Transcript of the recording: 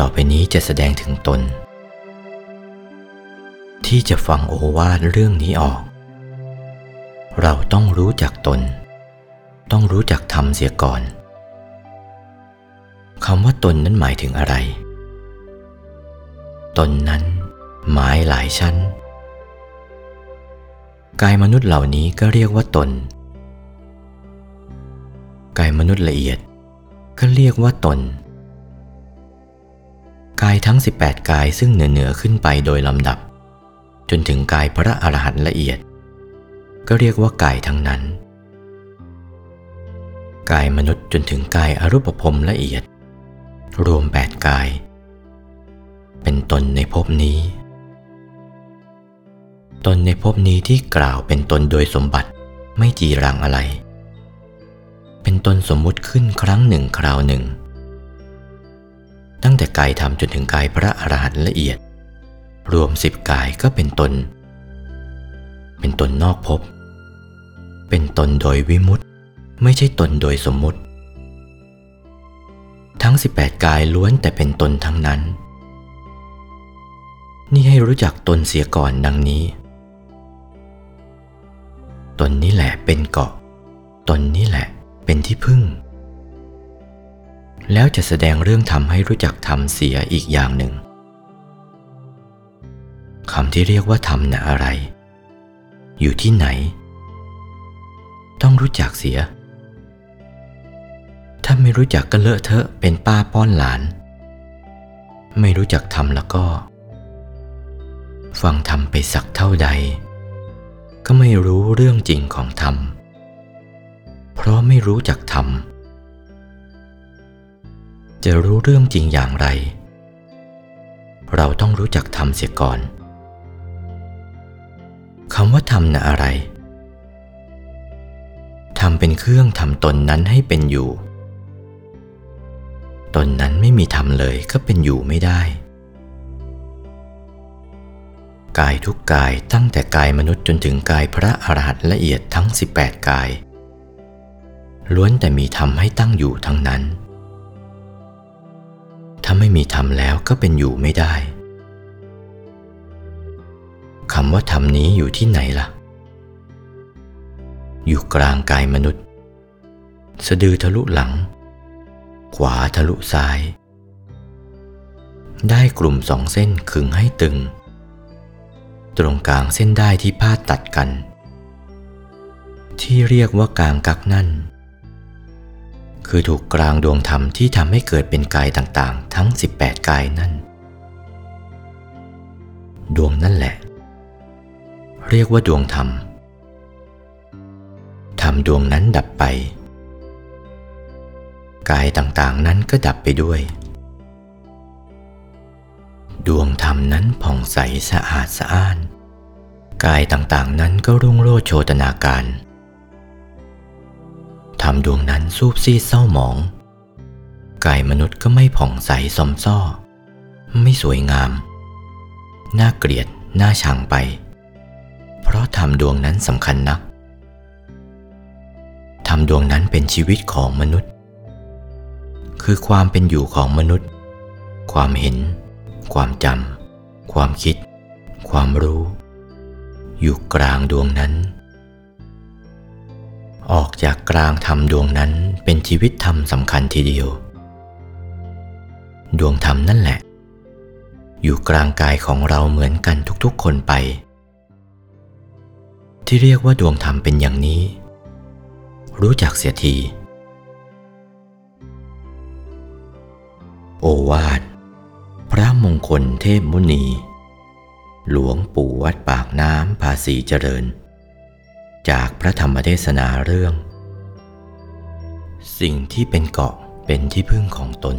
ต่อไปนี้จะแสดงถึงตน ที่จะฟังโอวาทเรื่องนี้ออก เราต้องรู้จักตน ต้องรู้จักธรรมเสียก่อนคำว่าตนนั้นหมายถึงอะไร ตนนั้นหมายหลายชั้น กายมนุษย์เหล่านี้ก็เรียกว่าตน กายมนุษย์ละเอียดก็เรียกว่าตน กายทั้ง 18 กายซึ่งเหนือเหนือขึ้นไปโดยลำดับ จนถึงกายพระอรหันต์ละเอียด ก็เรียกว่ากายทั้งนั้น กายมนุษย์จนถึงกายอรูปภพละเอียด รวม 8 กาย เป็นตนในภพนี้ ตนในภพนี้ที่กล่าวเป็นตนโดยสมบัติไม่จีรังอะไร เป็นตนสมมุติขึ้นครั้งหนึ่งคราวหนึ่งตั้ง แต่กายธรรมจนถึงกายพระอรหันต์ละเอียด รวมสิบกายก็เป็นตน เป็นตนนอกภพ เป็นตนโดยวิมุตติไม่ใช่ตนโดยสมมุติ ทั้ง 18 กายล้วนแต่เป็นตนทั้งนั้น นี่ให้รู้จักตนเสียก่อนดังนี้ ตนนี้แหละเป็นเกาะ ตนนี้แหละเป็นที่พึ่ง แล้วจะแสดงเรื่องทำให้รู้จักทำเสียอีกอย่างหนึ่งคำที่เรียกว่าทำน่ะอะไร อยู่ที่ไหน ต้องรู้จักเสีย ถ้าไม่รู้จักก็เลอะเทอะเป็นป้าป้อนหลาน ไม่รู้จักทำแล้วก็ ฟังทำไปสักเท่าใด ก็ไม่รู้เรื่องจริงของธรรม เพราะไม่รู้จักธรรม จะรู้เรื่องจริงอย่างไร เราต้องรู้จักธรรมเสียก่อนคำว่าธรรมน่ะอะไรธรรมเป็นเครื่องทำตนนั้นให้เป็นอยู่ ตนนั้นไม่มีธรรมเลยก็เป็นอยู่ไม่ได้ กายทุกกายตั้งแต่กายมนุษย์จนถึงกายพระอรหันต์ละเอียดทั้ง 18 กาย ล้วนแต่มีธรรมให้ตั้งอยู่ทั้งนั้น ถ้าไม่มีธรรมแล้วก็เป็นอยู่ไม่ได้คำว่าธรรมนี้อยู่ที่ไหนล่ะ อยู่กลางกายมนุษย์ สะดือทะลุหลัง ขวาทะลุซ้าย ได้กลุ่มสองเส้นขึงให้ตึง ตรงกลางเส้นได้ที่พาดตัดกัน ที่เรียกว่ากลางกักนั่น คือถูกกลางดวงธรรมที่ทำให้เกิดเป็นกายต่างๆ ทั้ง 18 กายนั่น ดวงนั่นแหละ เรียกว่าดวงธรรม ธรรมดวงนั้นดับไป กายต่างๆนั้นก็ดับไปด้วย ดวงธรรมนั้นผ่องใสสะอาดสะอ้าน กายต่างๆนั้นก็รุ่งโรจน์โชตนาการ รมดวงนั้นสูบซีดเศร้าหมอง กายมนุษย์ก็ไม่ผ่องใสสมซ้อ ไม่สวยงาม น่าเกลียด น่าชังไป เพราะธรรมดวงนั้นสำคัญนัก ธรรมดวงนั้นเป็นชีวิตของมนุษย์ คือความเป็นอยู่ของมนุษย์ ความเห็น ความจำความคิด ความรู้ อยู่กลางดวงนั้น ออกจากกลางธรรมดวงนั้นเป็นชีวิตธรรมสำคัญทีเดียว ดวงธรรมนั่นแหละ อยู่กลางกายของเราเหมือนกันทุกๆคนไป ที่เรียกว่าดวงธรรมเป็นอย่างนี้ รู้จักเสียที โอวาท พระมงคลเทพมุนี หลวงปู่วัดปากน้ำภาษีเจริญ จากพระธรรมเทศนาเรื่อง สิ่งที่เป็นเกาะเป็นที่พึ่งของตน